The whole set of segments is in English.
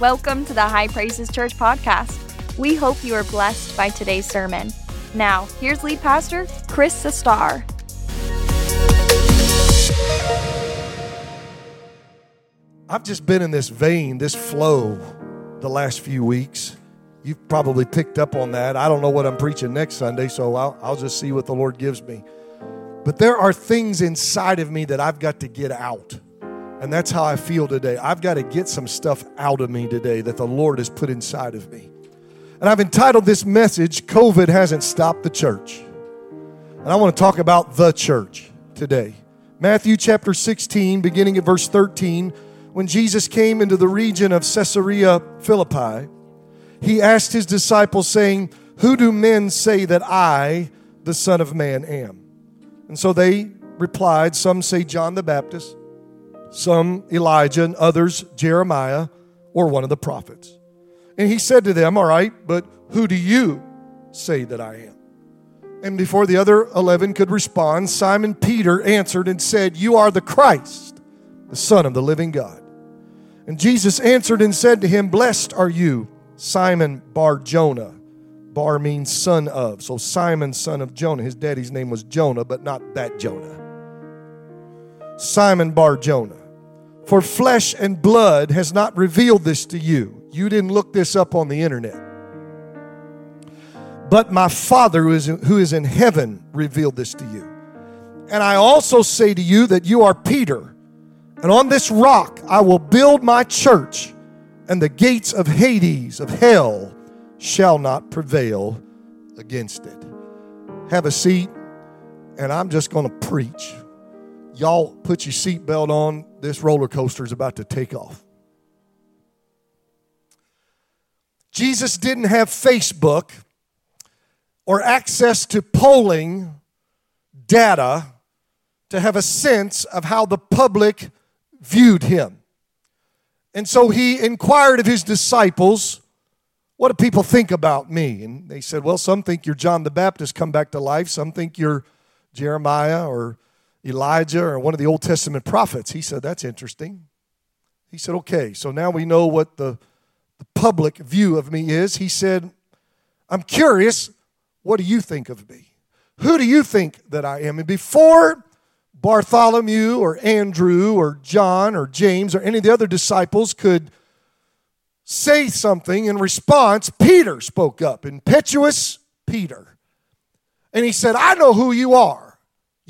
Welcome to the High Praises Church podcast. We hope you are blessed by today's sermon. Now, here's lead pastor Chris Sestar. I've just been in this vein, this flow, the last few weeks. You've probably picked up on that. I don't know what I'm preaching next Sunday, so I'll, I'll just see what the Lord gives me. But there are things inside of me that I've got to get out. And that's how I feel today. I've got to get some stuff out of me today that the Lord has put inside of me. And I've entitled this message, COVID Hasn't Stopped the Church. And I want to talk about the church today. Matthew chapter 16, beginning at verse 13 when Jesus came into the region of Caesarea Philippi, he asked his disciples, saying, Who do men say that I, the Son of Man, am? And so they replied, Some say John the Baptist, some Elijah, and others Jeremiah or one of the prophets. And he said to them, All right, but who do you say that I am? And before the other 11 could respond, Simon Peter answered and said, You are the Christ, the Son of the living God. And Jesus answered and said to him, Blessed are you, Simon Bar Jonah. Bar means son of. So Simon, son of Jonah. His daddy's name was Jonah, but not that Jonah. Simon Bar Jonah. For flesh and blood has not revealed this to you. You didn't look this up on the internet. But my Father who is, in, who is in heaven revealed this to you. And I also say to you that you are Peter and on this rock I will build my church, and the gates of Hades, of hell, shall not prevail against it. Have a seat, and I'm just going to preach. Y'all put your seatbelt on. This roller coaster is about to take off. Jesus didn't have Facebook or access to polling data to have a sense of how the public viewed him. And so he inquired of his disciples, What do people think about me? And they said, Well, some think you're John the Baptist come back to life, some think you're Jeremiah or Elijah or one of the Old Testament prophets. He said, That's interesting. He said, Okay, so now we know what the, the public view of me is. He said, I'm curious, what do you think of me? Who do you think that I am? And before Bartholomew or Andrew or John or James or any of the other disciples could say something in response, Peter spoke up, impetuous Peter. And he said, I know who you are.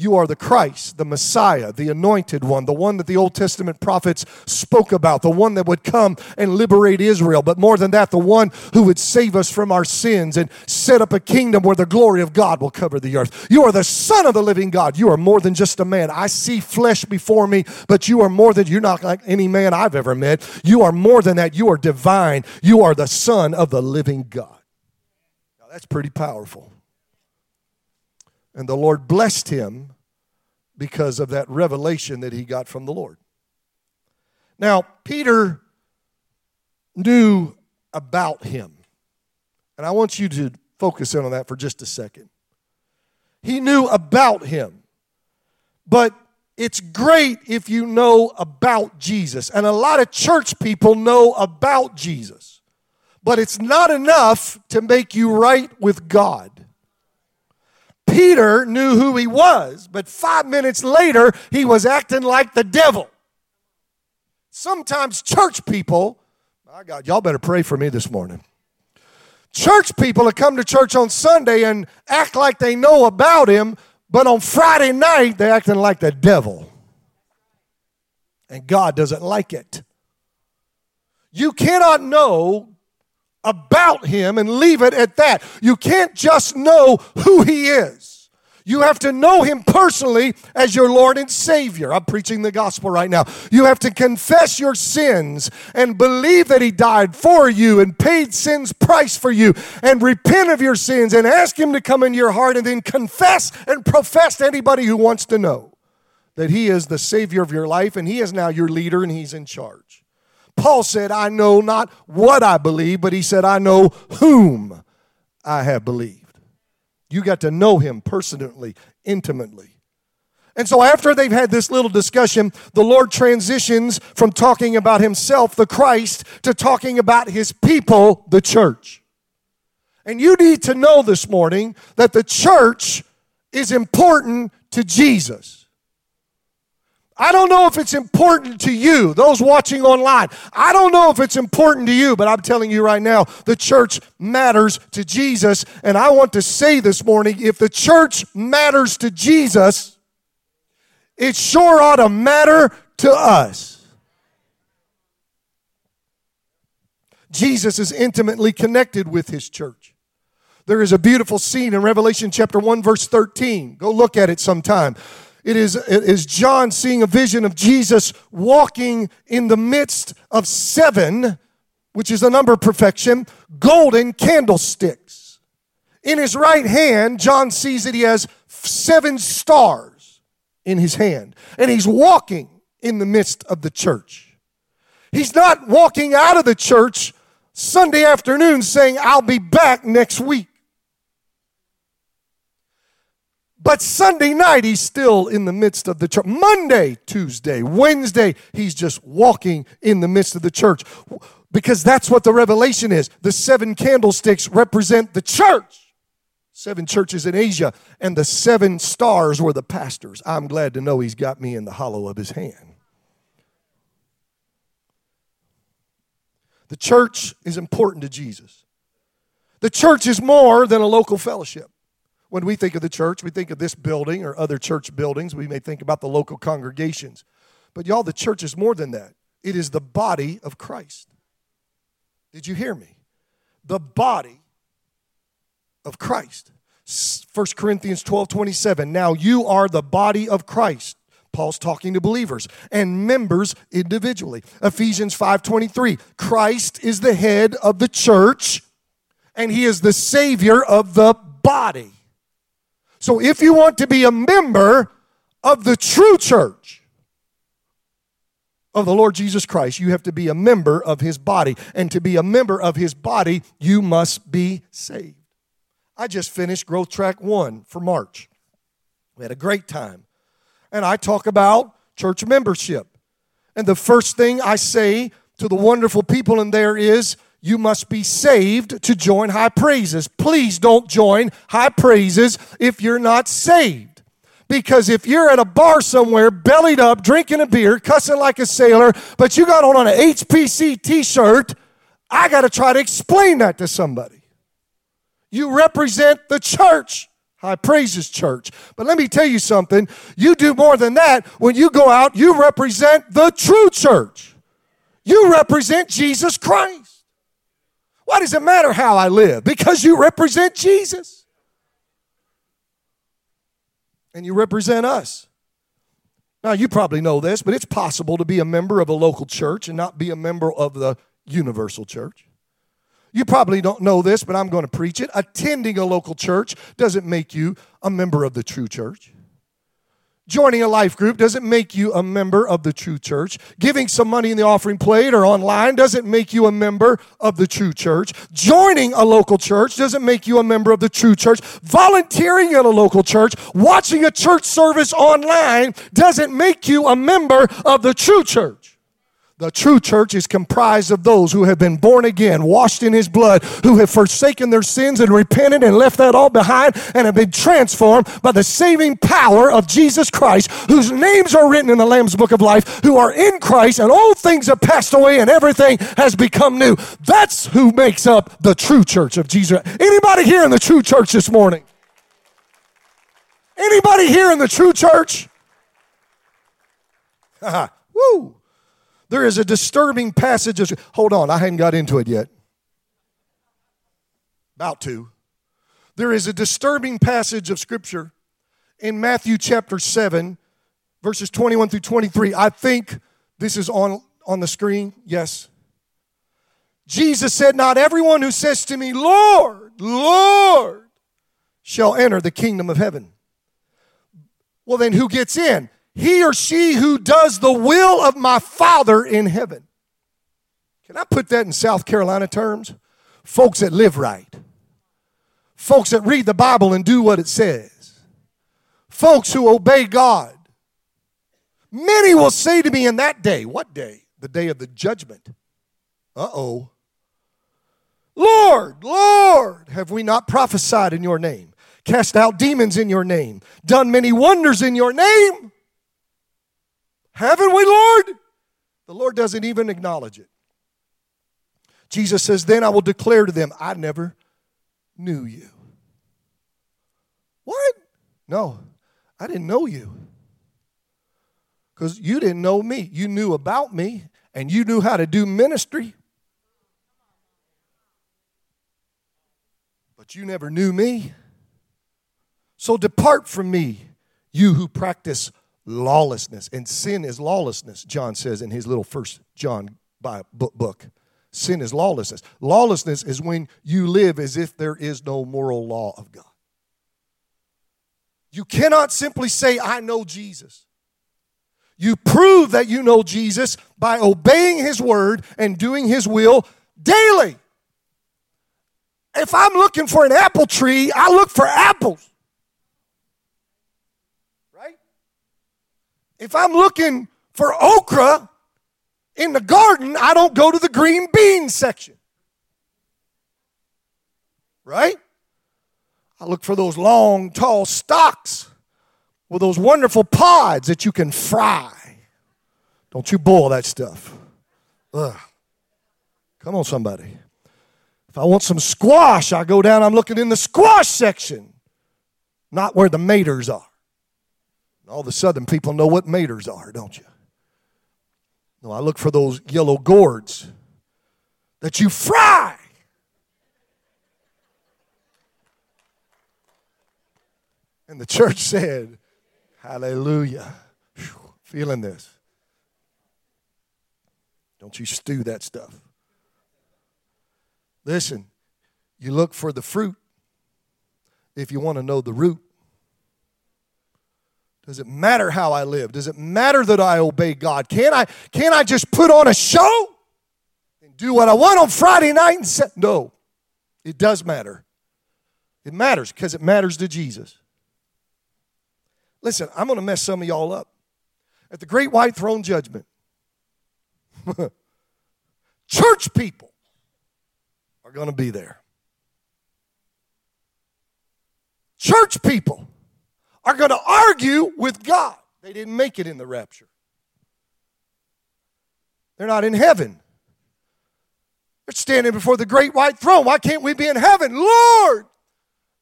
You are the Christ, the Messiah, the anointed one, the one that the Old Testament prophets spoke about, the one that would come and liberate Israel. But more than that, the one who would save us from our sins and set up a kingdom where the glory of God will cover the earth. You are the Son of the living God. You are more than just a man. I see flesh before me, but you are more than, you're not like any man I've ever met. You are more than that. You are divine. You are the Son of the living God. Now, that's pretty powerful. And the Lord blessed him because of that revelation that he got from the Lord. Now, Peter knew about him. And I want you to focus in on that for just a second. He knew about him. But it's great if you know about Jesus. And a lot of church people know about Jesus. But it's not enough to make you right with God. Peter knew who he was, but five minutes later, he was acting like the devil. Sometimes church people, my God, y'all better pray for me this morning. Church people that come to church on Sunday and act like they know about him, but on Friday night, they're acting like the devil. And God doesn't like it. You cannot know about him and leave it at that. You can't just know who he is. You have to know him personally as your Lord and Savior. I'm preaching the gospel right now. You have to confess your sins and believe that he died for you and paid sin's price for you and repent of your sins and ask him to come into your heart and then confess and profess to anybody who wants to know that he is the Savior of your life and he is now your leader and he's in charge. Paul said, I know not what I believe, but he said, I know whom I have believed. You got to know him personally, intimately. And so, after they've had this little discussion, the Lord transitions from talking about himself, the Christ, to talking about his people, the church. And you need to know this morning that the church is important to Jesus. I don't know if it's important to you, those watching online. I don't know if it's important to you, but I'm telling you right now, the church matters to Jesus. And I want to say this morning if the church matters to Jesus, it sure ought to matter to us. Jesus is intimately connected with his church. There is a beautiful scene in Revelation chapter 1, verse 13. Go look at it sometime. It is, it is John seeing a vision of Jesus walking in the midst of seven, which is the number of perfection, golden candlesticks. In his right hand, John sees that he has seven stars in his hand, and he's walking in the midst of the church. He's not walking out of the church Sunday afternoon saying, I'll be back next week. But Sunday night, he's still in the midst of the church. Monday, Tuesday, Wednesday, he's just walking in the midst of the church. Because that's what the revelation is. The seven candlesticks represent the church. Seven churches in Asia, and the seven stars were the pastors. I'm glad to know he's got me in the hollow of his hand. The church is important to Jesus. The church is more than a local fellowship. When we think of the church, we think of this building or other church buildings. We may think about the local congregations. But y'all, the church is more than that. It is the body of Christ. Did you hear me? The body of Christ. 1 Corinthians 12 27. Now you are the body of Christ. Paul's talking to believers and members individually. Ephesians 5:23. Christ is the head of the church and he is the savior of the body. So if you want to be a member of the true church of the Lord Jesus Christ, you have to be a member of his body. And to be a member of his body, you must be saved. I just finished Growth Track 1 for March. We had a great time. And I talk about church membership. And the first thing I say to the wonderful people in there is, you must be saved to join high praises. Please don't join high praises if you're not saved. Because if you're at a bar somewhere, bellied up, drinking a beer, cussing like a sailor, but you got on an HPC t shirt, I got to try to explain that to somebody. You represent the church. High Praises Church. But let me tell you something. You do more than that. When you go out, you represent the true church. You represent Jesus Christ. Why does it matter how I live? Because you represent Jesus. And you represent us. Now, you probably know this, but it's possible to be a member of a local church and not be a member of the universal church. You probably don't know this, but I'm going to preach it. Attending a local church doesn't make you a member of the true church. Joining a life group doesn't make you a member of the true church. Giving some money in the offering plate or online doesn't make you a member of the true church. Joining a local church doesn't make you a member of the true church. Volunteering at a local church, watching a church service online doesn't make you a member of the true church. The true church is comprised of those who have been born again, washed in his blood, who have forsaken their sins and repented and left that all behind and have been transformed by the saving power of Jesus Christ, whose names are written in the Lamb's book of life, who are in Christ, and all things have passed away and everything has become new. That's who makes up the true church of Jesus. Anybody here in the true church this morning? Anybody here in the true church? Woo! There is a disturbing passage of, hold on, I hadn't got into it yet. About to. There is a disturbing passage of Scripture in Matthew chapter 7, verses 21 through 23. I think this is on, on the screen. Yes. Jesus said, Not everyone who says to me, Lord, Lord, shall enter the kingdom of heaven. Well, then who gets in? He or she who does the will of my Father in heaven. Can I put that in South Carolina terms? Folks that live right, folks that read the Bible and do what it says, folks who obey God, Many will say to me in that day, What day? The day of the judgment. Uh oh. Lord, Lord, have we not prophesied in your name, cast out demons in your name, done many wonders in your name? Haven't we, Lord? The Lord doesn't even acknowledge it. Jesus says, Then I will declare to them, I never knew you. What? No, I didn't know you. Because you didn't know me. You knew about me and you knew how to do ministry. But you never knew me. So depart from me, you who practice lawlessness. And sin is lawlessness, John says in his little first John book. Sin is lawlessness. Lawlessness is when you live as if there is no moral law of God. You cannot simply say, I know Jesus. You prove that you know Jesus by obeying his word and doing his will daily. If I'm looking for an apple tree, I look for apples. Right? If I'm looking for okra, in the garden, I don't go to the green bean section. Right? I look for those long, tall stalks with those wonderful pods that you can fry. Don't you boil that stuff. Ugh. Come on, somebody. If I want some squash, I go down, I'm looking in the squash section, not where the maters are. All the southern people know what maters are, don't you? No, I look for those yellow gourds that you fry. And the church said, Hallelujah. Feeling this. Don't you stew that stuff. Listen, you look for the fruit if you want to know the root. Does it matter how I live? Does it matter that I obey God? Can I, can I just put on a show and do what I want on Friday night and say, no, it does matter. It matters because it matters to Jesus. Listen, I'm going to mess some of y'all up. At the great white throne judgment, church people are going to be there. Church people are going to argue with God. They didn't make it in the rapture. They're not in heaven. They're standing before the great white throne. Why can't we be in heaven? Lord,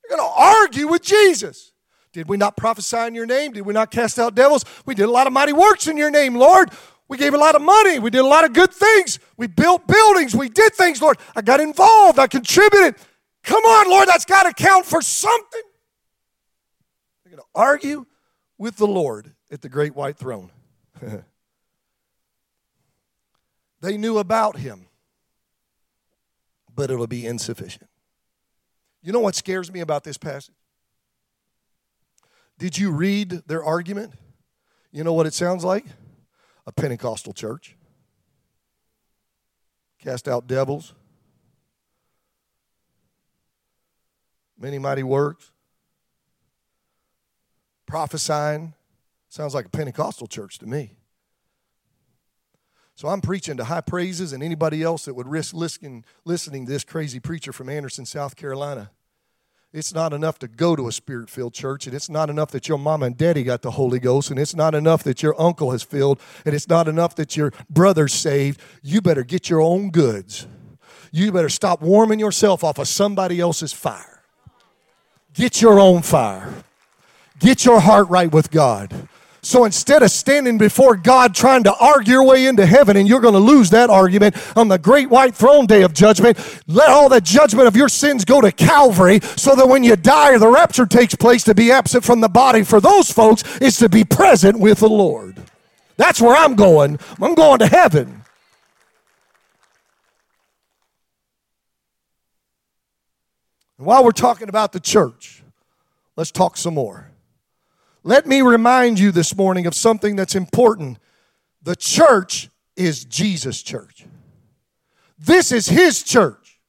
they're going to argue with Jesus. Did we not prophesy in your name? Did we not cast out devils? We did a lot of mighty works in your name, Lord. We gave a lot of money. We did a lot of good things. We built buildings. We did things, Lord. I got involved. I contributed. Come on, Lord, that's got to count for something going to argue with the Lord at the great white throne. they knew about him, but it'll be insufficient. You know what scares me about this passage? Did you read their argument? You know what it sounds like? A Pentecostal church. Cast out devils. Many mighty works prophesying. Sounds like a Pentecostal church to me. So I'm preaching to high praises and anybody else that would risk listening, listening to this crazy preacher from Anderson, South Carolina. It's not enough to go to a spirit filled church, and it's not enough that your mama and daddy got the Holy Ghost, and it's not enough that your uncle has filled, and it's not enough that your brother's saved. You better get your own goods. You better stop warming yourself off of somebody else's fire. Get your own fire. Get your heart right with God. So instead of standing before God trying to argue your way into heaven, and you're going to lose that argument on the great white throne day of judgment, let all the judgment of your sins go to Calvary so that when you die or the rapture takes place, to be absent from the body for those folks is to be present with the Lord. That's where I'm going. I'm going to heaven. And while we're talking about the church, let's talk some more. Let me remind you this morning of something that's important. The church is Jesus' church. This is his church.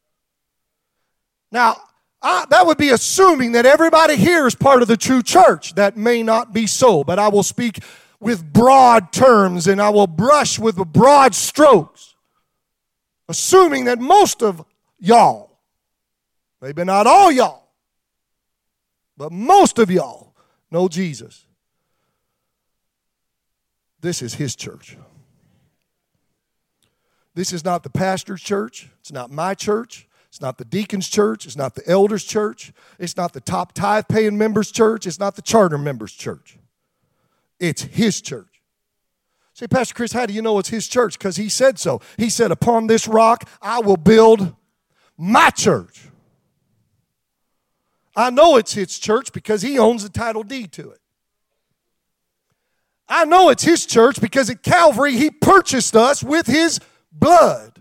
Now, I, that would be assuming that everybody here is part of the true church. That may not be so, but I will speak with broad terms and I will brush with broad strokes, assuming that most of y'all, maybe not all y'all, but most of y'all know Jesus. This is his church. This is not the pastor's church. It's not my church. It's not the deacon's church. It's not the elder's church. It's not the top tithe paying members' church. It's not the charter members' church. It's his church. Say, Pastor Chris, how do you know it's his church? Because he said so. He said, Upon this rock I will build my church. I know it's his church because he owns the title deed to it. I know it's his church because at Calvary he purchased us with his blood.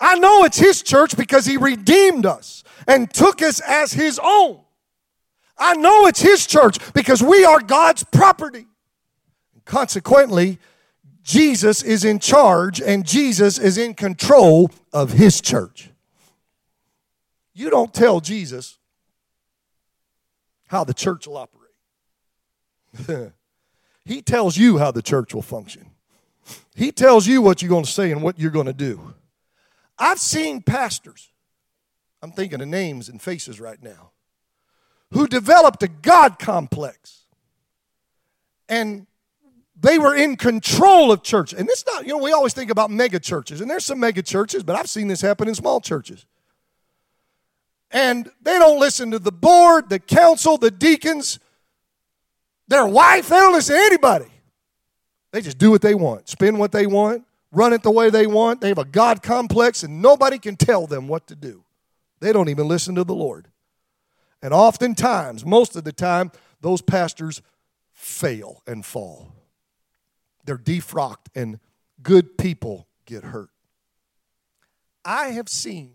I know it's his church because he redeemed us and took us as his own. I know it's his church because we are God's property. Consequently, Jesus is in charge and Jesus is in control of his church. You don't tell Jesus how the church will operate. he tells you how the church will function. He tells you what you're going to say and what you're going to do. I've seen pastors, I'm thinking of names and faces right now, who developed a God complex. And they were in control of church. And it's not, you know, we always think about mega churches, and there's some mega churches, but I've seen this happen in small churches. And they don't listen to the board, the council, the deacons, their wife, they don't listen to anybody. They just do what they want, spend what they want, run it the way they want. They have a God complex, and nobody can tell them what to do. They don't even listen to the Lord. And oftentimes, most of the time, those pastors fail and fall. They're defrocked, and good people get hurt. I have seen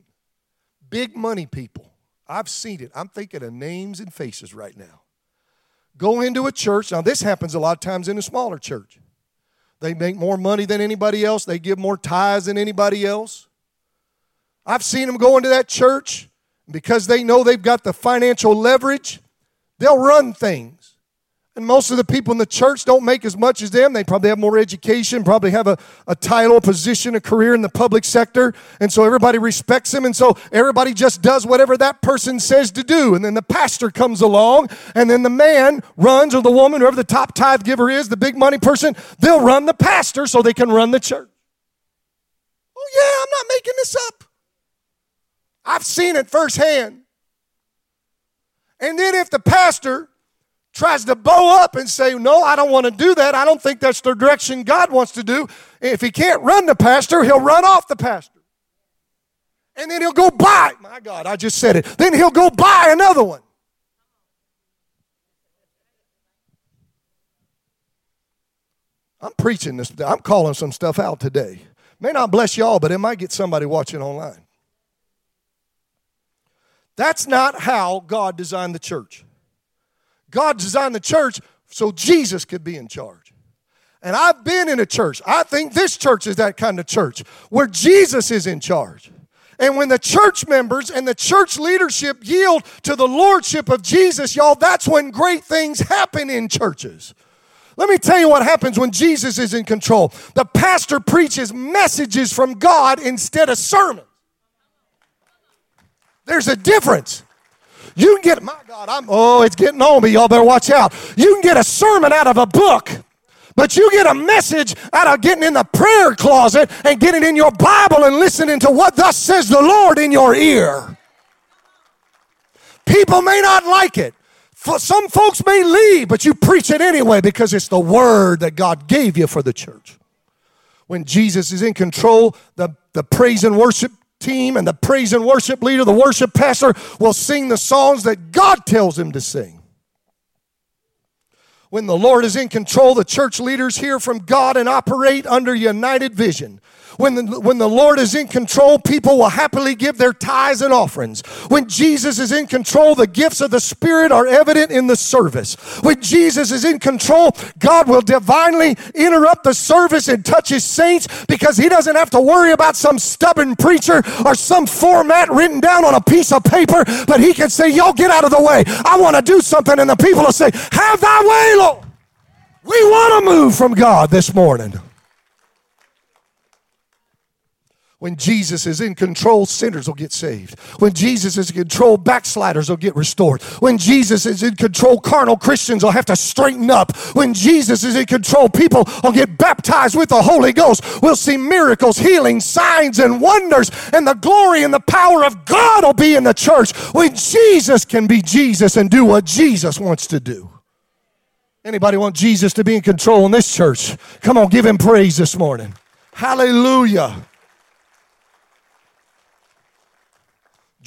big money people, I've seen it. I'm thinking of names and faces right now. Go into a church. Now, this happens a lot of times in a smaller church. They make more money than anybody else, they give more tithes than anybody else. I've seen them go into that church because they know they've got the financial leverage, they'll run things. And most of the people in the church don't make as much as them. They probably have more education, probably have a, a title, a position, a career in the public sector. And so everybody respects them. And so everybody just does whatever that person says to do. And then the pastor comes along, and then the man runs, or the woman, whoever the top tithe giver is, the big money person, they'll run the pastor so they can run the church. Oh, yeah, I'm not making this up. I've seen it firsthand. And then if the pastor tries to bow up and say, No, I don't want to do that. I don't think that's the direction God wants to do. If he can't run the pastor, he'll run off the pastor. And then he'll go buy, my God, I just said it. Then he'll go buy another one. I'm preaching this, I'm calling some stuff out today. May not bless y'all, but it might get somebody watching online. That's not how God designed the church. God designed the church so Jesus could be in charge. And I've been in a church. I think this church is that kind of church where Jesus is in charge. And when the church members and the church leadership yield to the lordship of Jesus, y'all, that's when great things happen in churches. Let me tell you what happens when Jesus is in control. The pastor preaches messages from God instead of sermons. There's a difference. You can get, my God, I'm, oh, it's getting on me. Y'all better watch out. You can get a sermon out of a book. But you get a message out of getting in the prayer closet and getting in your Bible and listening to what thus says the Lord in your ear. People may not like it. Some folks may leave, but you preach it anyway because it's the word that God gave you for the church. When Jesus is in control, the, the praise and worship team and the praise and worship leader, the worship pastor, will sing the songs that God tells him to sing. When the Lord is in control, the church leaders hear from God and operate under united vision. When the, when the Lord is in control, people will happily give their tithes and offerings. When Jesus is in control, the gifts of the Spirit are evident in the service. When Jesus is in control, God will divinely interrupt the service and touch his saints because he doesn't have to worry about some stubborn preacher or some format written down on a piece of paper, but he can say, Y'all get out of the way. I want to do something. And the people will say, Have thy way, Lord. We want to move from God this morning. When Jesus is in control, sinners will get saved. When Jesus is in control, backsliders will get restored. When Jesus is in control, carnal Christians will have to straighten up. When Jesus is in control, people will get baptized with the Holy Ghost. We'll see miracles, healing, signs, and wonders, and the glory and the power of God will be in the church when Jesus can be Jesus and do what Jesus wants to do. Anybody want Jesus to be in control in this church? Come on, give him praise this morning. Hallelujah.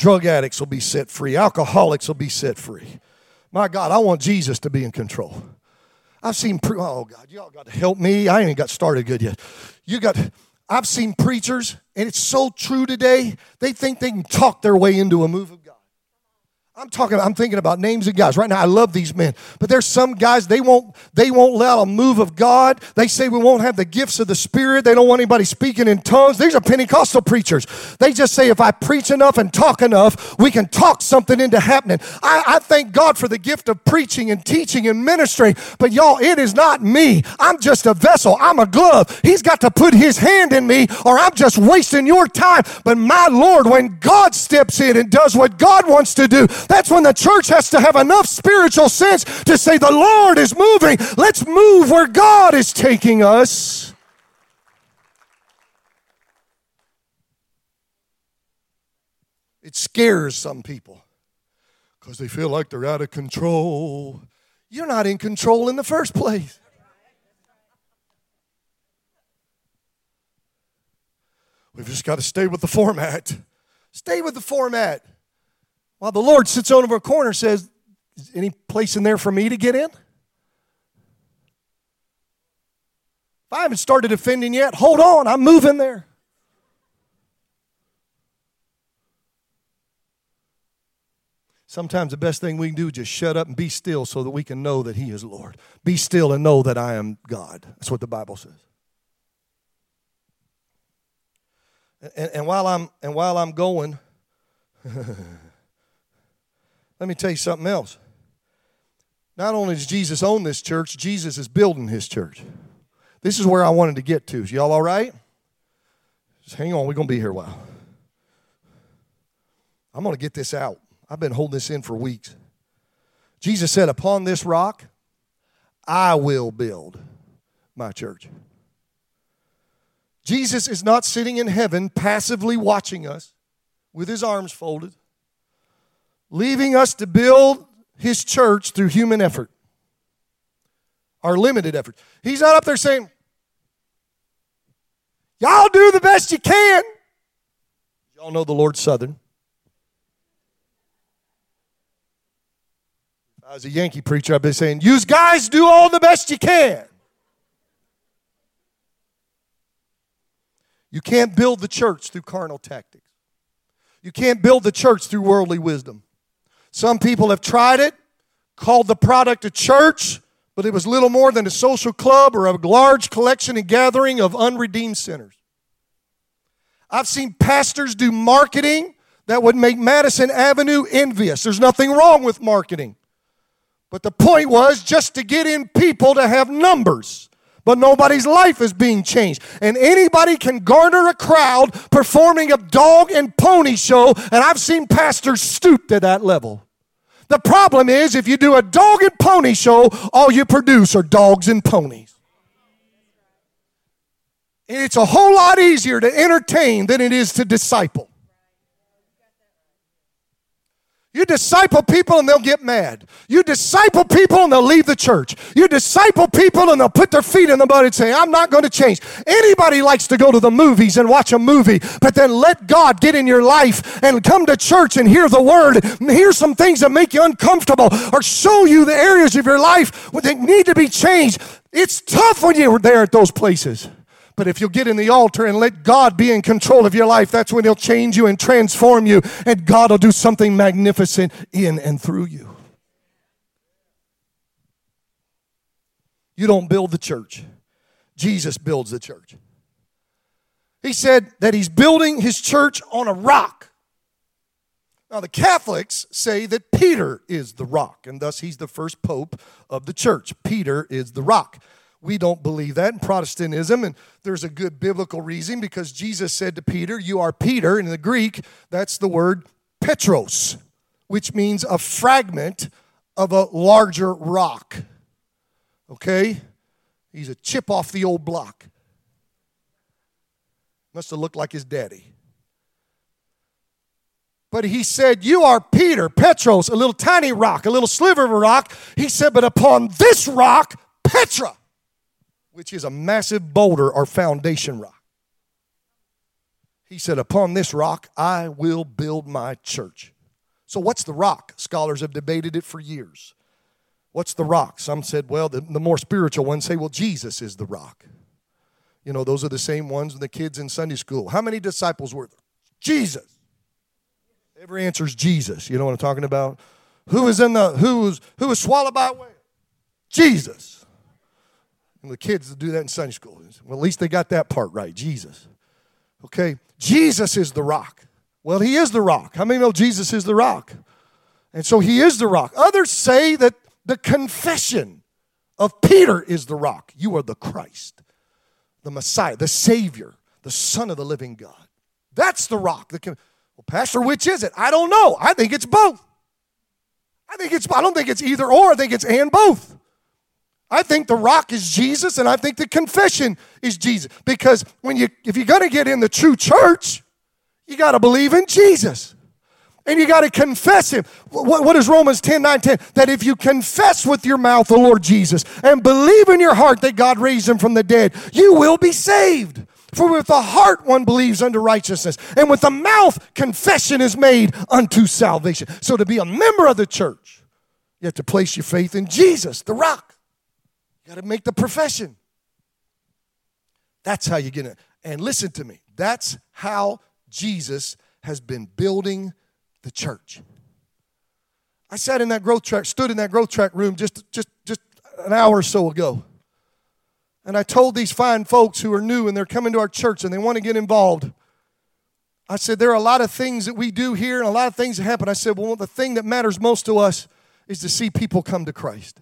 Drug addicts will be set free. Alcoholics will be set free. My God, I want Jesus to be in control. I've seen, pre- oh God, y'all got to help me. I ain't even got started good yet. You got, I've seen preachers, and it's so true today, they think they can talk their way into a move of I'm talking, I'm thinking about names of guys. Right now, I love these men. But there's some guys, they won't, they won't let a move of God. They say we won't have the gifts of the Spirit. They don't want anybody speaking in tongues. These are Pentecostal preachers. They just say if I preach enough and talk enough, we can talk something into happening. I, I thank God for the gift of preaching and teaching and ministering. But y'all, it is not me. I'm just a vessel. I'm a glove. He's got to put his hand in me or I'm just wasting your time. But my Lord, when God steps in and does what God wants to do, that's when the church has to have enough spiritual sense to say, The Lord is moving. Let's move where God is taking us. It scares some people because they feel like they're out of control. You're not in control in the first place. We've just got to stay with the format. Stay with the format. While the Lord sits over a corner says, Is any place in there for me to get in? If I haven't started offending yet, hold on, I'm moving there. Sometimes the best thing we can do is just shut up and be still so that we can know that He is Lord. Be still and know that I am God. That's what the Bible says. And, and while I'm and while I'm going, Let me tell you something else. Not only does Jesus own this church, Jesus is building his church. This is where I wanted to get to. Is y'all all right? Just hang on, we're going to be here a while. I'm going to get this out. I've been holding this in for weeks. Jesus said, Upon this rock, I will build my church. Jesus is not sitting in heaven passively watching us with his arms folded leaving us to build his church through human effort, our limited effort. He's not up there saying, Y'all do the best you can. Y'all know the Lord Southern. If I was a Yankee preacher, I'd be saying, You guys do all the best you can. You can't build the church through carnal tactics. You can't build the church through worldly wisdom. Some people have tried it, called the product a church, but it was little more than a social club or a large collection and gathering of unredeemed sinners. I've seen pastors do marketing that would make Madison Avenue envious. There's nothing wrong with marketing. But the point was just to get in people to have numbers. But nobody's life is being changed. And anybody can garner a crowd performing a dog and pony show, and I've seen pastors stoop to that level. The problem is, if you do a dog and pony show, all you produce are dogs and ponies. And it's a whole lot easier to entertain than it is to disciple. You disciple people and they'll get mad. You disciple people and they'll leave the church. You disciple people and they'll put their feet in the mud and say, I'm not going to change. Anybody likes to go to the movies and watch a movie, but then let God get in your life and come to church and hear the word and hear some things that make you uncomfortable or show you the areas of your life that need to be changed. It's tough when you're there at those places. But if you'll get in the altar and let God be in control of your life, that's when He'll change you and transform you, and God will do something magnificent in and through you. You don't build the church, Jesus builds the church. He said that He's building His church on a rock. Now, the Catholics say that Peter is the rock, and thus he's the first pope of the church. Peter is the rock. We don't believe that in Protestantism, and there's a good biblical reason because Jesus said to Peter, You are Peter. In the Greek, that's the word Petros, which means a fragment of a larger rock. Okay? He's a chip off the old block. Must have looked like his daddy. But he said, You are Peter, Petros, a little tiny rock, a little sliver of a rock. He said, But upon this rock, Petra, which is a massive boulder or foundation rock. He said, Upon this rock, I will build my church. So, what's the rock? Scholars have debated it for years. What's the rock? Some said, well, the, the more spiritual ones say, well, Jesus is the rock. You know, those are the same ones the kids in Sunday school. How many disciples were there? Jesus. Every answer is Jesus. You know what I'm talking about? Who was in the who was who was swallowed by a whale? Jesus. And the kids do that in Sunday school. Well, at least they got that part right. Jesus. Okay? Jesus is the rock. Well, he is the rock. How many know Jesus is the rock? And so he is the rock. Others say that the confession of Peter is the rock. You are the Christ, the Messiah, the Savior, the Son of the living God. That's the rock. The con- well, Pastor, which is it? I don't know. I think it's both. I think it's I don't think it's either or, I think it's and both. I think the rock is Jesus and I think the confession is Jesus. Because when you if you're gonna get in the true church, you gotta believe in Jesus. And you got to confess him. What, what is Romans 10 9 10? That if you confess with your mouth the Lord Jesus and believe in your heart that God raised him from the dead, you will be saved. For with the heart one believes unto righteousness, and with the mouth confession is made unto salvation. So to be a member of the church, you have to place your faith in Jesus, the rock. You got to make the profession. That's how you get it. And listen to me. That's how Jesus has been building the church. I sat in that growth track, stood in that growth track room just, just, just an hour or so ago. And I told these fine folks who are new and they're coming to our church and they want to get involved. I said, there are a lot of things that we do here and a lot of things that happen. I said, well, the thing that matters most to us is to see people come to Christ.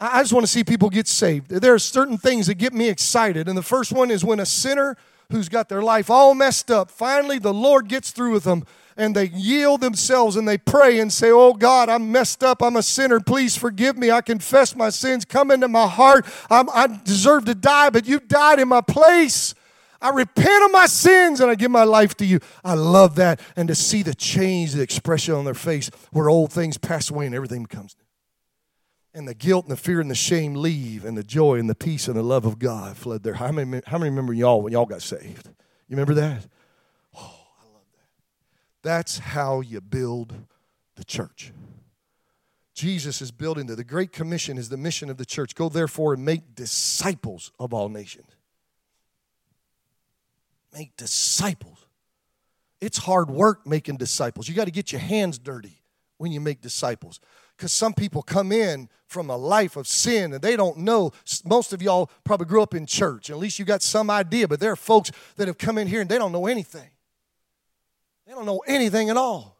I just want to see people get saved. There are certain things that get me excited. And the first one is when a sinner who's got their life all messed up, finally the Lord gets through with them and they yield themselves and they pray and say, Oh God, I'm messed up. I'm a sinner. Please forgive me. I confess my sins. Come into my heart. I'm, i deserve to die, but you died in my place. I repent of my sins and I give my life to you. I love that. And to see the change, the expression on their face where old things pass away and everything becomes new. And the guilt and the fear and the shame leave, and the joy and the peace and the love of God flood there. How many, how many remember y'all when y'all got saved? You remember that? Oh, I love that. That's how you build the church. Jesus is building the, the Great Commission is the mission of the church. Go therefore and make disciples of all nations. Make disciples. It's hard work making disciples. You got to get your hands dirty when you make disciples. Because some people come in from a life of sin and they don't know. Most of y'all probably grew up in church. At least you got some idea, but there are folks that have come in here and they don't know anything. They don't know anything at all.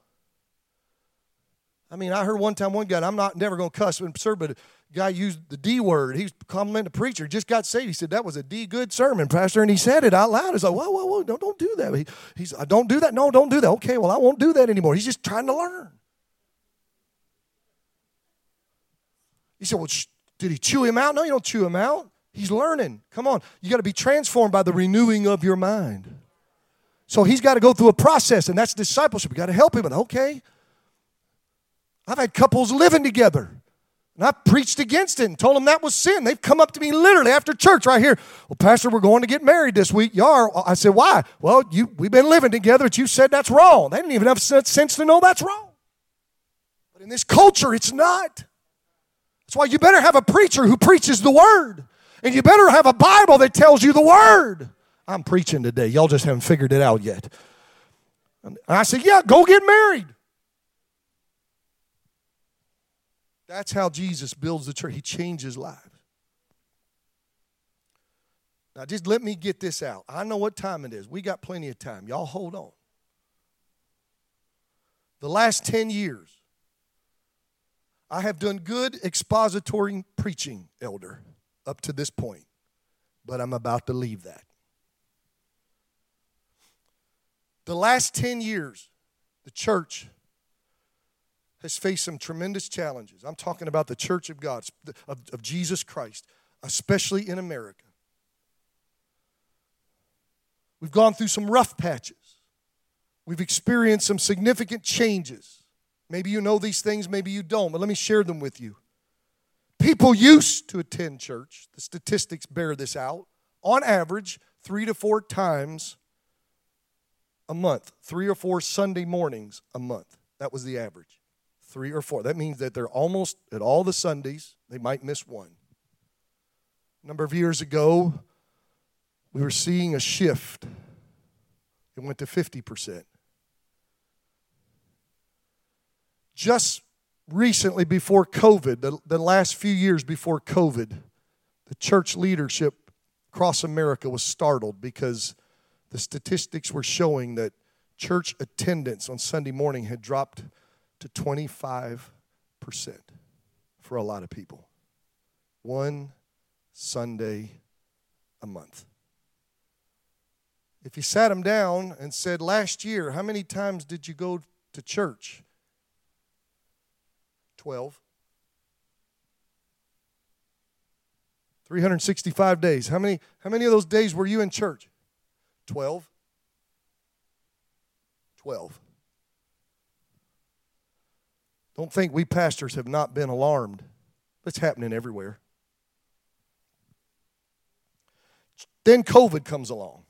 I mean, I heard one time one guy, I'm not never going to cuss, sir, but a guy used the D word. He was complimenting the preacher, just got saved. He said, That was a D good sermon, Pastor. And he said it out loud. He's like, Whoa, whoa, whoa, don't, don't do that. He, he's, I don't do that. No, don't do that. Okay, well, I won't do that anymore. He's just trying to learn. He said, Well, did he chew him out? No, you don't chew him out. He's learning. Come on. You got to be transformed by the renewing of your mind. So he's got to go through a process, and that's discipleship. You got to help him. Okay, I've had couples living together, and I preached against it and told them that was sin. They've come up to me literally after church right here. Well, Pastor, we're going to get married this week. You are. I said, why? Well, you we've been living together, but you said that's wrong. They didn't even have sense to know that's wrong. But in this culture, it's not. That's why you better have a preacher who preaches the word, and you better have a Bible that tells you the word. I'm preaching today. Y'all just haven't figured it out yet. And I said, Yeah, go get married. That's how Jesus builds the church. He changes lives. Now, just let me get this out. I know what time it is. We got plenty of time. Y'all hold on. the last 10 years, I have done good expository preaching, elder, up to this point, but I'm about to leave that. The last 10 years, the church has faced some tremendous challenges. I'm talking about the church of God, of, of Jesus Christ, especially in America. We've gone through some rough patches. We've experienced some significant changes. Maybe you know these things, maybe you don't, but let me share them with you. People used to attend church, the statistics bear this out, on average, three to four times a month, three or four Sunday mornings a month. That was the average. Three or four. That means that they're almost at all the Sundays, they might miss one. A number of years ago, we were seeing a shift. It went to 50%. Just recently, before COVID, the, the last few years before COVID, the church leadership across America was startled because the statistics were showing that church attendance on Sunday morning had dropped to 25% for a lot of people. One Sunday a month. If you sat them down and said, Last year, how many times did you go to church? 12. 365 days. How many, how many of those days were you in church? 12? 12. Don't think we pastors have not been alarmed. It's happening everywhere. Then COVID comes along.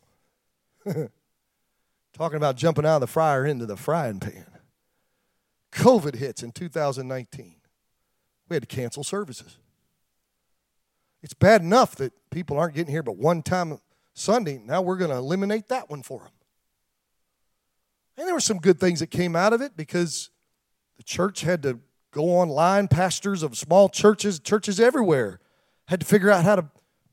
Talking about jumping out of the fryer into the frying pan. COVID hits in 2019. We had to cancel services. It's bad enough that people aren't getting here but one time Sunday, now we're going to eliminate that one for them. And there were some good things that came out of it because the church had to go online. Pastors of small churches, churches everywhere, had to figure out how to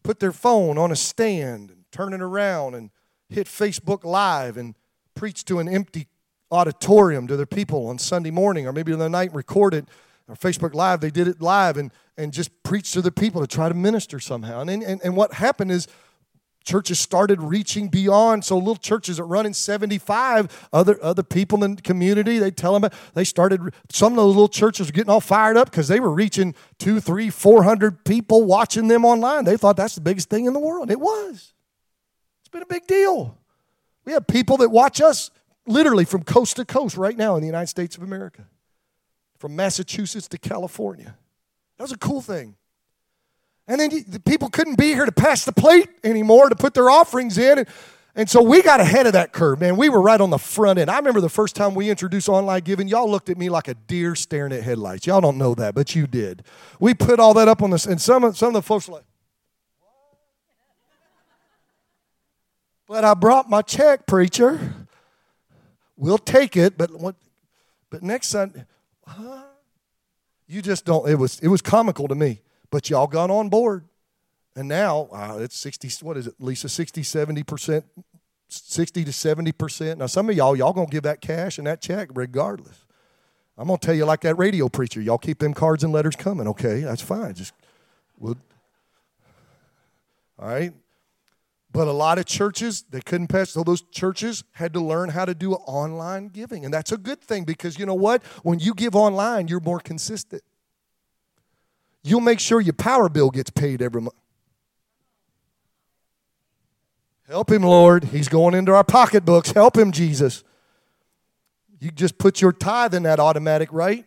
put their phone on a stand and turn it around and hit Facebook Live and preach to an empty auditorium to their people on Sunday morning or maybe on the night recorded or Facebook Live. They did it live and, and just preached to the people to try to minister somehow. And, and, and what happened is churches started reaching beyond. So little churches are running 75 other other people in the community they tell them they started some of those little churches were getting all fired up because they were reaching two three four hundred people watching them online. They thought that's the biggest thing in the world. It was. It's been a big deal. We have people that watch us literally from coast to coast right now in the united states of america from massachusetts to california that was a cool thing and then the people couldn't be here to pass the plate anymore to put their offerings in. And, and so we got ahead of that curve, man. We were right on the front end. I remember the first time we introduced online giving, y'all looked at me like a deer staring at headlights. Y'all don't know that, but you did. We put all that up on this, and some some of the folks were like, but I brought my check, preacher. We'll take it, but what? But next Sunday, huh? You just don't. It was it was comical to me. But y'all got on board. And now uh, it's 60, what is it, Lisa, 60, 70%, 60 to 70%. Now, some of y'all, y'all to give that cash and that check regardless. I'm to tell you like that radio preacher. Y'all keep them cards and letters coming, okay? That's fine. Just, we'll, all right? But a lot of churches, they couldn't pass. So those churches had to learn how to do online giving. And that's a good thing because you know what? When you give online, you're more consistent. You'll make sure your power bill gets paid every month. Help him, Lord. He's going into our pocketbooks. Help him, Jesus. You just put your tithe in that automatic, right?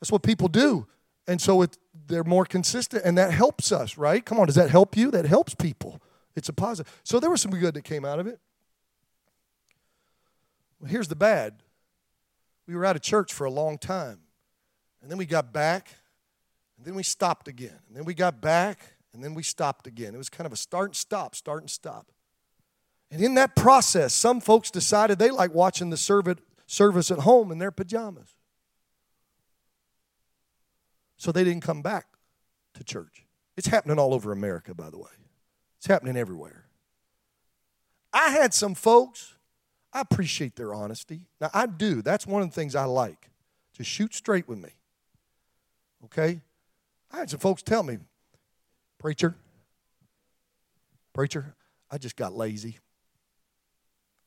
That's what people do. And so it, they're more consistent, and that helps us, right? Come on, does that help you? That helps people. It's a positive. So there was some good that came out of it. Well, here's the bad we were out of church for a long time, and then we got back and then we stopped again. And then we got back, and then we stopped again. It was kind of a start and stop, start and stop. And in that process, some folks decided they like watching the service at home in their pajamas. So they didn't come back to church. It's happening all over America, by the way. It's happening everywhere. I had some folks, I appreciate their honesty. Now, I do. That's one of the things I like. to shoot straight with me. Okay? I had some folks tell me, Preacher, Preacher, I just got lazy.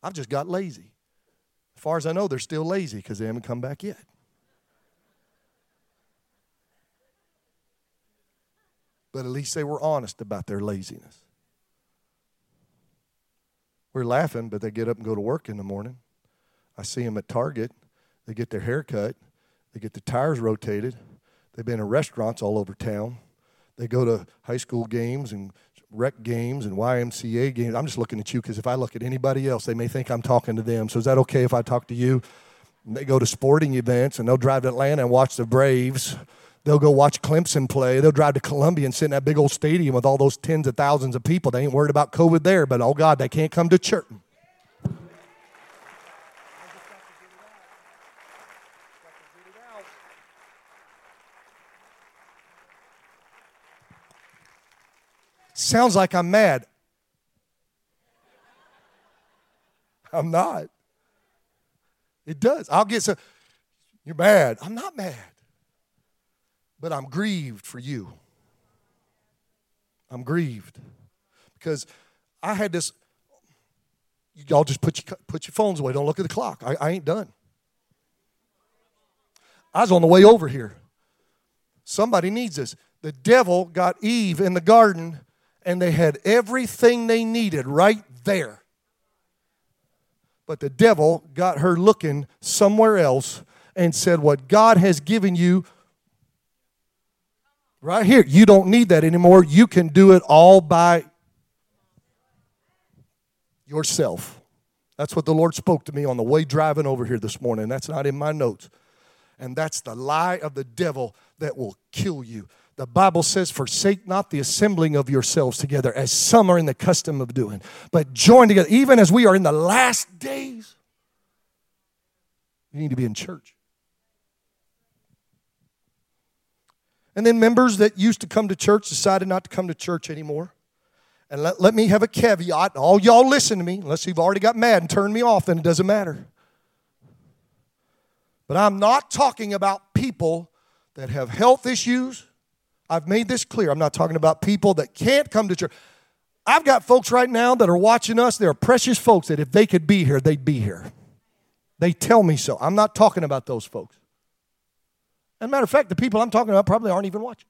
I've just got lazy. As far as I know, they're still lazy because they haven't come back yet. But at least they were honest about their laziness. We're laughing, but they get up and go to work in the morning. I see them at Target. They get their hair cut, they get the tires rotated. They've been in restaurants all over town. They go to high school games and rec games and YMCA games. I'm just looking at you because if I look at anybody else, they may think I'm talking to them. So is that okay if I talk to you? They go to sporting events and they'll drive to Atlanta and watch the Braves. They'll go watch Clemson play. They'll drive to Columbia and sit in that big old stadium with all those tens of thousands of people. They ain't worried about COVID there, but oh God, they can't come to church. Sounds like I'm mad. I'm not. It does. I'll get some. You're mad. I'm not mad but I'm grieved for you. I'm grieved because I had this. Y'all just put your, put your phones away. Don't look at the clock. I, I ain't done. I was on the way over here. Somebody needs this. The devil got Eve in the garden, and they had everything they needed right there. But the devil got her looking somewhere else and said, What God has given you Right here. You don't need that anymore. You can do it all by yourself. That's what the Lord spoke to me on the way driving over here this morning. That's not in my notes. And that's the lie of the devil that will kill you. The Bible says, Forsake not the assembling of yourselves together, as some are in the custom of doing, but join together. Even as we are in the last days, you need to be in church. And then members that used to come to church decided not to come to church anymore. And let, let me have a caveat. All y'all listen to me, unless you've already got mad and turned me off, then it doesn't matter. But I'm not talking about people that have health issues. I've made this clear. I'm not talking about people that can't come to church. I've got folks right now that are watching us. They're precious folks that if they could be here, they'd be here. They tell me so. I'm not talking about those folks. As a matter of fact, the people I'm talking about probably aren't even watching.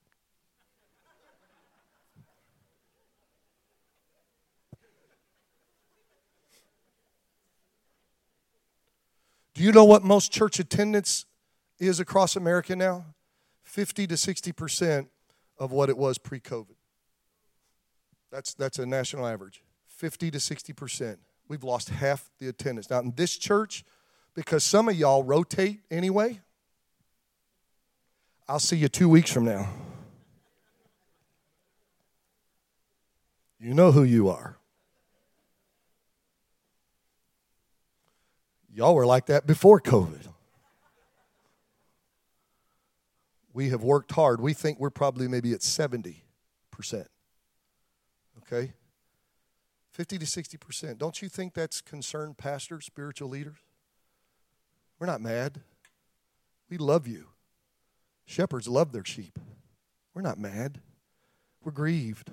Do you know what most church attendance is across America now? 50 to 60% of what it was pre COVID. That's, that's a national average. 50 to 60%. We've lost half the attendance. Now, in this church, because some of y'all rotate anyway, I'll see you two weeks from now. You know who you are. Y'all were like that before COVID. We have worked hard. We think we're probably maybe at 70%. Okay? 50 to 60%. Don't you think that's concerned pastors, spiritual leaders? We're not mad. We love you. Shepherds love their sheep. We're not mad. We're grieved.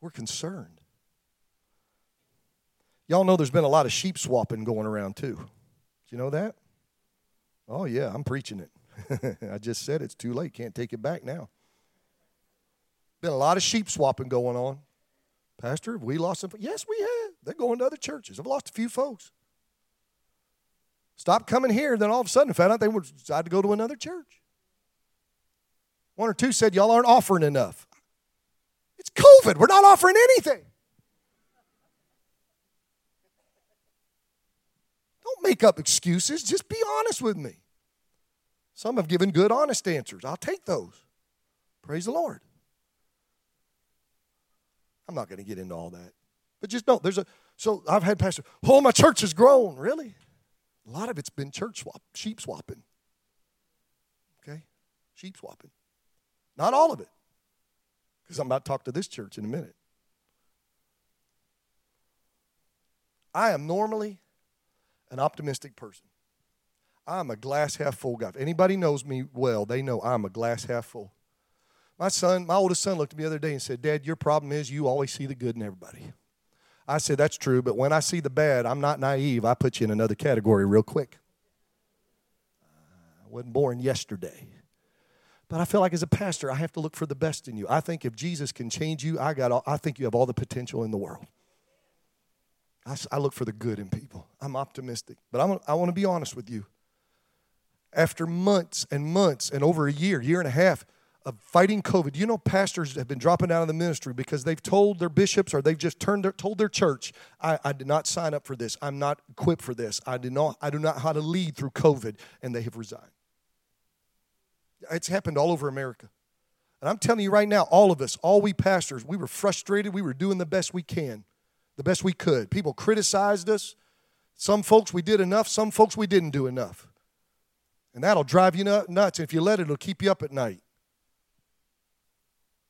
We're concerned. Y'all know there's been a lot of sheep swapping going around too. Do you know that? Oh, yeah, I'm preaching it. I just said it's too late. Can't take it back now. Been a lot of sheep swapping going on. Pastor, have we lost some? Yes, we have. They're going to other churches. I've lost a few folks. Stop coming here, then all of a sudden found out they would decide to go to another church. One or two said, Y'all aren't offering enough. It's COVID. We're not offering anything. Don't make up excuses. Just be honest with me. Some have given good, honest answers. I'll take those. Praise the Lord. I'm not going to get into all that. But just know there's a, so I've had pastors, oh, my church has grown. Really? A lot of it's been church swap, sheep swapping. Okay? Sheep swapping. Not all of it, because I'm about to talk to this church in a minute. I am normally, an optimistic person. I'm a glass half full guy. If anybody knows me well, they know I'm a glass half full. My son, my oldest son, looked at me the other day and said, Dad, your problem is you always see the good in everybody. I said, That's true, but when I see the bad, I'm not naive. I put you in another category real quick. I wasn't born yesterday. But I feel like as a pastor, I have to look for the best in you. I think if Jesus can change you, I, got all, I think you have all the potential in the world. I, I look for the good in people. I'm optimistic. But I'm, I want to be honest with you. After months and months and over a year, year and a half, of fighting COVID. You know, pastors have been dropping out of the ministry because they've told their bishops or they've just turned their, told their church, I, I did not sign up for this. I'm not equipped for this. I, did not, I do not know how to lead through COVID, and they have resigned. It's happened all over America. And I'm telling you right now, all of us, all we pastors, we were frustrated. We were doing the best we can, the best we could. People criticized us. Some folks we did enough, some folks we didn't do enough. And that'll drive you nuts. If you let it, it'll keep you up at night.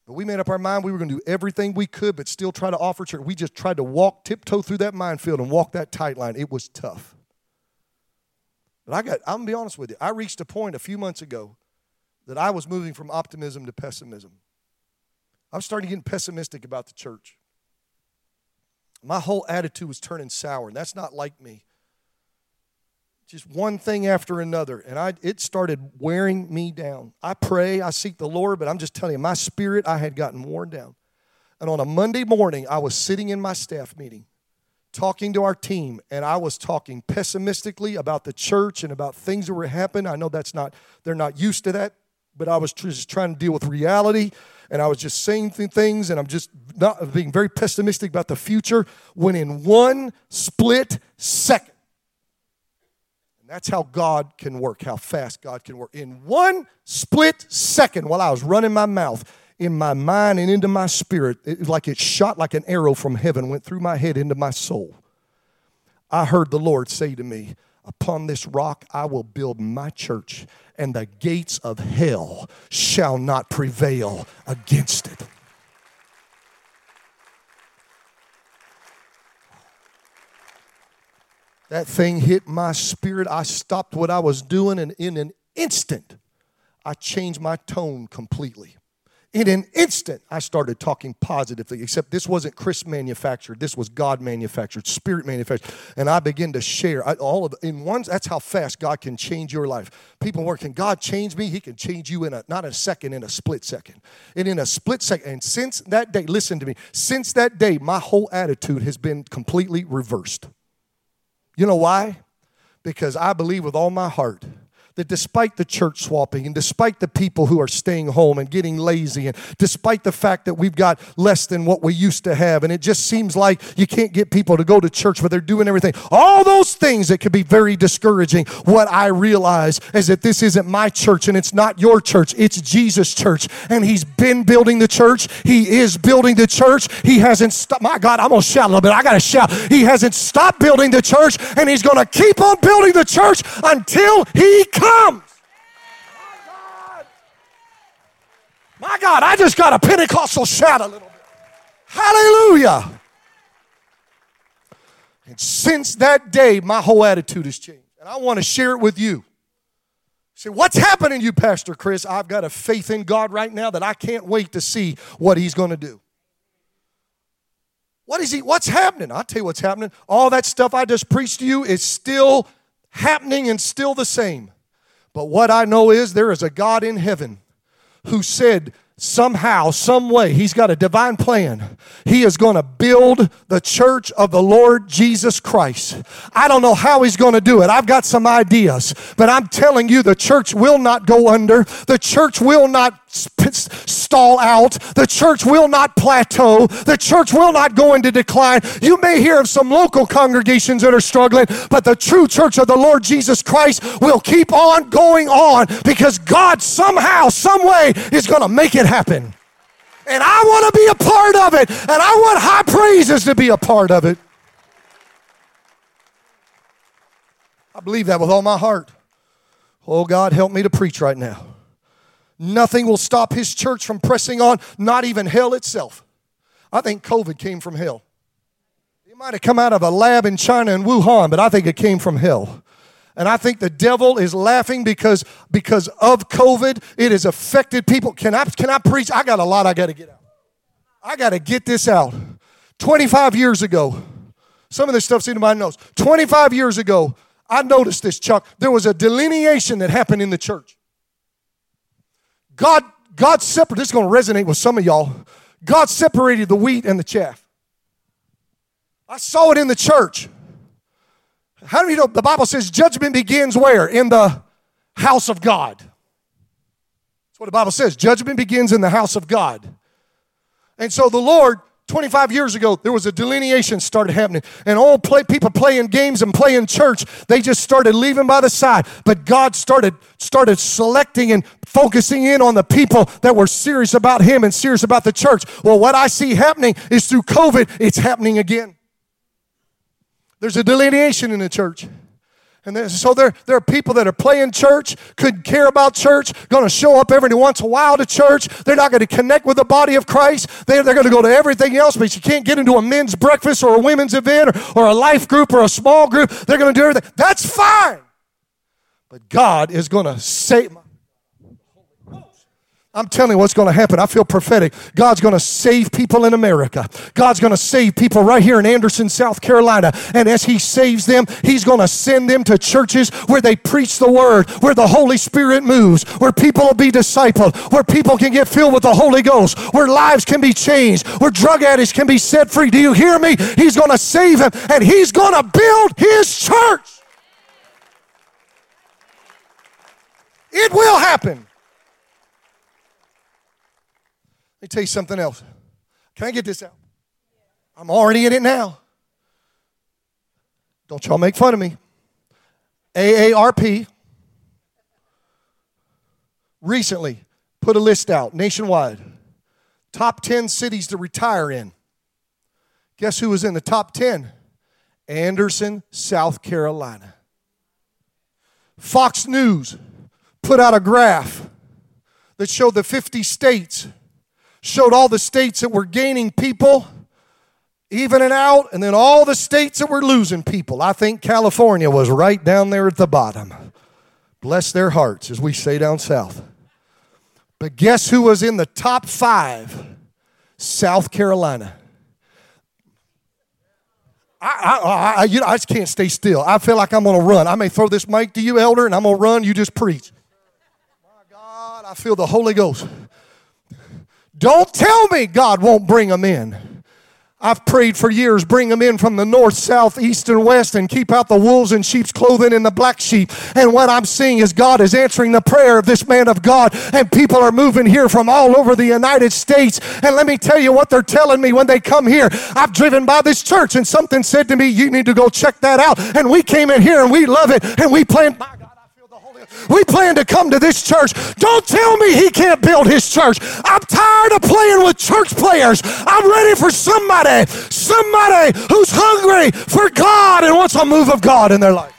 But we made up our mind we were going to do everything we could, but still try to offer church. We just tried to walk, tiptoe through that minefield and walk that tight line. It was tough. But I got, I'm to be honest with you. I reached a point a few months ago that I was moving from optimism to pessimism. I was starting to get pessimistic about the church. My whole attitude was turning sour, and that's not like me just one thing after another and I, it started wearing me down i pray i seek the lord but i'm just telling you my spirit i had gotten worn down and on a monday morning i was sitting in my staff meeting talking to our team and i was talking pessimistically about the church and about things that were happening i know that's not they're not used to that but i was just trying to deal with reality and i was just saying things and i'm just not being very pessimistic about the future when in one split second and that's how God can work, how fast God can work. In one split second, while I was running my mouth, in my mind and into my spirit, it, like it shot like an arrow from heaven, went through my head into my soul. I heard the Lord say to me, Upon this rock I will build my church, and the gates of hell shall not prevail against it. That thing hit my spirit. I stopped what I was doing, and in an instant, I changed my tone completely. In an instant, I started talking positively, except this wasn't Chris manufactured. This was God manufactured, Spirit manufactured. And I began to share I, all of in one, that's how fast God can change your life. People were, can God change me? He can change you in a, not a second, in a split second. And in a split second, and since that day, listen to me, since that day, my whole attitude has been completely reversed. You know why? Because I believe with all my heart that despite the church swapping and despite the people who are staying home and getting lazy and despite the fact that we've got less than what we used to have and it just seems like you can't get people to go to church but they're doing everything. All those things that could be very discouraging what i realize is that this isn't my church and it's not your church. It's jesus church and he's been building the church. He is building the church. He hasn't stopped my god i'm gonna shout a little bit. I gotta shout. He hasn't stopped building the church and he's gonna keep on building the church until he comes comes. My God. I just got a Pentecostal shout a little bit. Hallelujah. And since that day, my whole attitude has changed. And I want to share it with you. Say, what's happening you, Pastor Chris? I've got a faith in God right now that I can't wait to see what He's going to do. What is He? What's happening? I'll tell you what's happening. All that stuff I just preached to you is still happening and still the same. But what I know is there is a God in heaven who said, somehow, some way, he's got a divine plan. He is going to build the church of the Lord Jesus Christ. I don't know how he's going to do it. I've got some ideas, but I'm telling you, the church will not go under. The church will not stall out. The church will not plateau. The church will not go into decline. You may hear of some local congregations that are struggling, but the true church of the Lord Jesus Christ will keep on going on because God somehow, some way is going to make it happen. And I want to be a part of it. And I want high praises to be a part of it. I believe that with all my heart. Oh, God, help me to preach right now. Nothing will stop his church from pressing on, not even hell itself. I think COVID came from hell. It might have come out of a lab in China in Wuhan, but I think it came from hell. And I think the devil is laughing because, because of COVID, it has affected people. Can I, can I preach? I got a lot I got to get out. I got to get this out. 25 years ago, some of this stuff's in my notes. 25 years ago, I noticed this, Chuck. There was a delineation that happened in the church. God, God separated, this is going to resonate with some of y'all. God separated the wheat and the chaff. I saw it in the church. How do you know? The Bible says judgment begins where? In the house of God. That's what the Bible says. Judgment begins in the house of God. And so the Lord, 25 years ago, there was a delineation started happening. And all play, people playing games and playing church, they just started leaving by the side. But God started, started selecting and focusing in on the people that were serious about Him and serious about the church. Well, what I see happening is through COVID, it's happening again. There's a delineation in the church. And so there, there are people that are playing church, couldn't care about church, going to show up every once in a while to church. They're not going to connect with the body of Christ. They're, they're going to go to everything else, but you can't get into a men's breakfast or a women's event or, or a life group or a small group. They're going to do everything. That's fine. But God is going to save. I'm telling you what's going to happen. I feel prophetic. God's going to save people in America. God's going to save people right here in Anderson, South Carolina. And as He saves them, He's going to send them to churches where they preach the Word, where the Holy Spirit moves, where people will be discipled, where people can get filled with the Holy Ghost, where lives can be changed, where drug addicts can be set free. Do you hear me? He's going to save them and He's going to build His church. It will happen. Me tell you something else. Can I get this out? I'm already in it now. Don't y'all make fun of me. AARP recently put a list out nationwide top 10 cities to retire in. Guess who was in the top 10? Anderson, South Carolina. Fox News put out a graph that showed the 50 states showed all the states that were gaining people, evening out, and then all the states that were losing people. I think California was right down there at the bottom. Bless their hearts, as we say down south. But guess who was in the top five? South Carolina. I, I, I, you know, I just can't stay still. I feel like I'm going to run. I may throw this mic to you, elder, and I'm going to run. You just preach. My God, I feel the Holy Ghost. Don't tell me God won't bring them in. I've prayed for years, bring them in from the north, south, east, and west, and keep out the wolves in sheep's clothing and the black sheep. And what I'm seeing is God is answering the prayer of this man of God, and people are moving here from all over the United States. And let me tell you what they're telling me when they come here. I've driven by this church, and something said to me, You need to go check that out. And we came in here and we love it, and we planned. We plan to come to this church. Don't tell me he can't build his church. I'm tired of playing with church players. I'm ready for somebody, somebody who's hungry for God and wants a move of God in their life.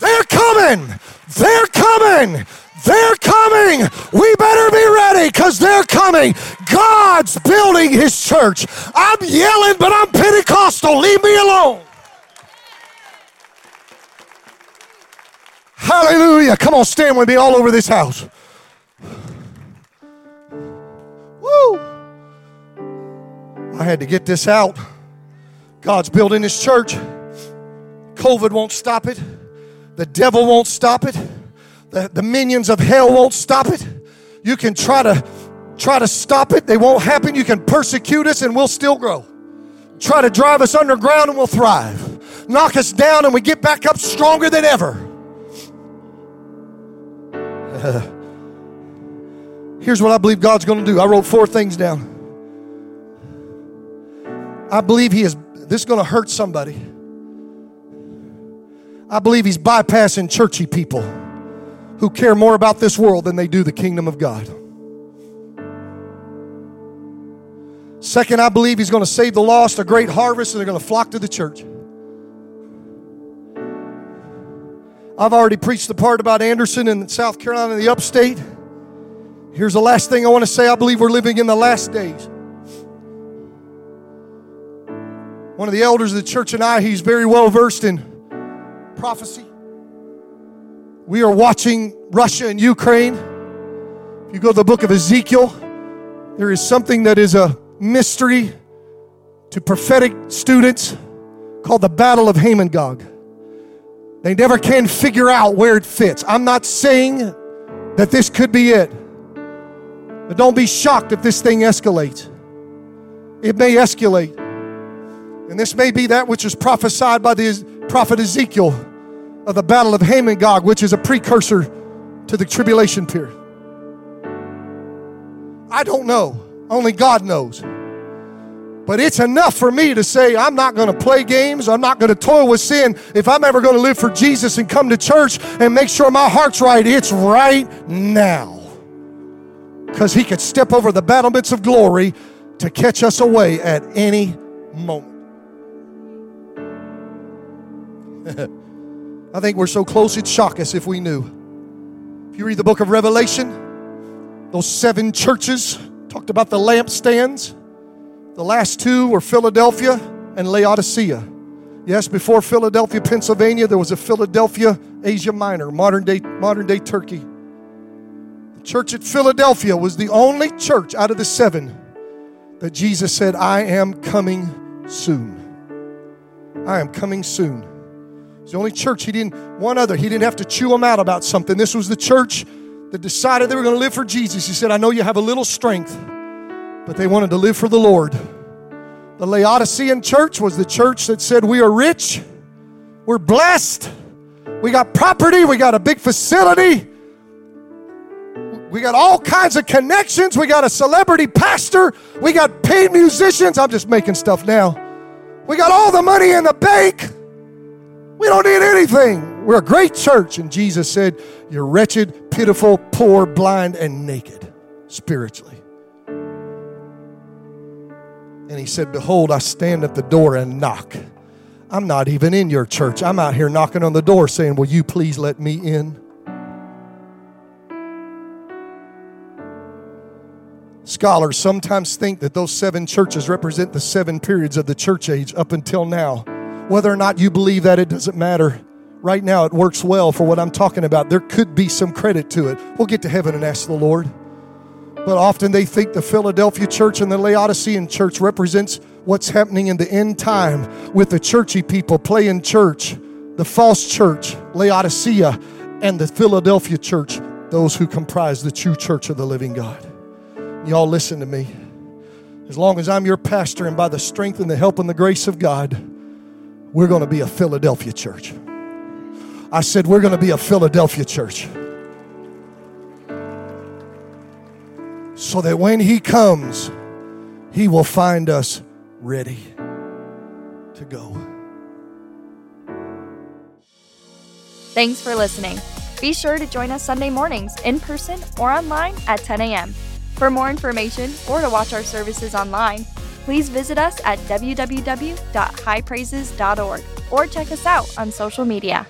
They're coming. They're coming. They're coming. We better be ready because they're coming. God's building his church. I'm yelling, but I'm Pentecostal. Leave me alone. Hallelujah. Come on, stand with me all over this house. Woo! I had to get this out. God's building his church. COVID won't stop it. The devil won't stop it. The, the minions of hell won't stop it. You can try to try to stop it. They won't happen. You can persecute us and we'll still grow. Try to drive us underground and we'll thrive. Knock us down and we get back up stronger than ever. here's what I believe God's going to do. I wrote four things down. I believe He is, this is going to hurt somebody. I believe He's bypassing churchy people who care more about this world than they do the kingdom of God. Second, I believe he's going to save the lost, a great harvest, and they're going to flock to the church. I've already preached the part about Anderson in South Carolina, the upstate. Here's the last thing I want to say I believe we're living in the last days. One of the elders of the church and I, he's very well versed in prophecy. We are watching Russia and Ukraine. If you go to the book of Ezekiel, there is something that is a mystery to prophetic students called the Battle of Hamon-Gog. They never can figure out where it fits. I'm not saying that this could be it. But don't be shocked if this thing escalates. It may escalate. And this may be that which is prophesied by the prophet Ezekiel of the Battle of Hamon-Gog, which is a precursor to the tribulation period. I don't know. Only God knows. But it's enough for me to say, I'm not going to play games. I'm not going to toil with sin. If I'm ever going to live for Jesus and come to church and make sure my heart's right, it's right now. Because He could step over the battlements of glory to catch us away at any moment. I think we're so close it'd shock us if we knew. If you read the book of Revelation, those seven churches talked about the lampstands. The last two were Philadelphia and Laodicea. Yes, before Philadelphia, Pennsylvania, there was a Philadelphia, Asia Minor, modern day, modern day Turkey. The church at Philadelphia was the only church out of the seven that Jesus said, I am coming soon. I am coming soon. It's the only church he didn't, one other, he didn't have to chew them out about something. This was the church that decided they were going to live for Jesus. He said, I know you have a little strength but they wanted to live for the Lord. The Laodicean church was the church that said, We are rich, we're blessed, we got property, we got a big facility, we got all kinds of connections, we got a celebrity pastor, we got paid musicians. I'm just making stuff now. We got all the money in the bank. We don't need anything. We're a great church. And Jesus said, You're wretched, pitiful, poor, blind, and naked spiritually. And he said, Behold, I stand at the door and knock. I'm not even in your church. I'm out here knocking on the door saying, Will you please let me in? Scholars sometimes think that those seven churches represent the seven periods of the church age up until now. Whether or not you believe that, it doesn't matter. Right now, it works well for what I'm talking about. There could be some credit to it. We'll get to heaven and ask the Lord. But often they think the Philadelphia church and the Laodicean church represents what's happening in the end time with the churchy people playing church, the false church, Laodicea, and the Philadelphia church, those who comprise the true church of the living God. Y'all listen to me. As long as I'm your pastor and by the strength and the help and the grace of God, we're going to be a Philadelphia church. I said, we're going to be a Philadelphia church. so that when He comes, He will find us ready to go. Thanks for listening. Be sure to join us Sunday mornings in person or online at 10 a.m. For more information or to watch our services online, please visit us at www.highpraises.org or check us out on social media.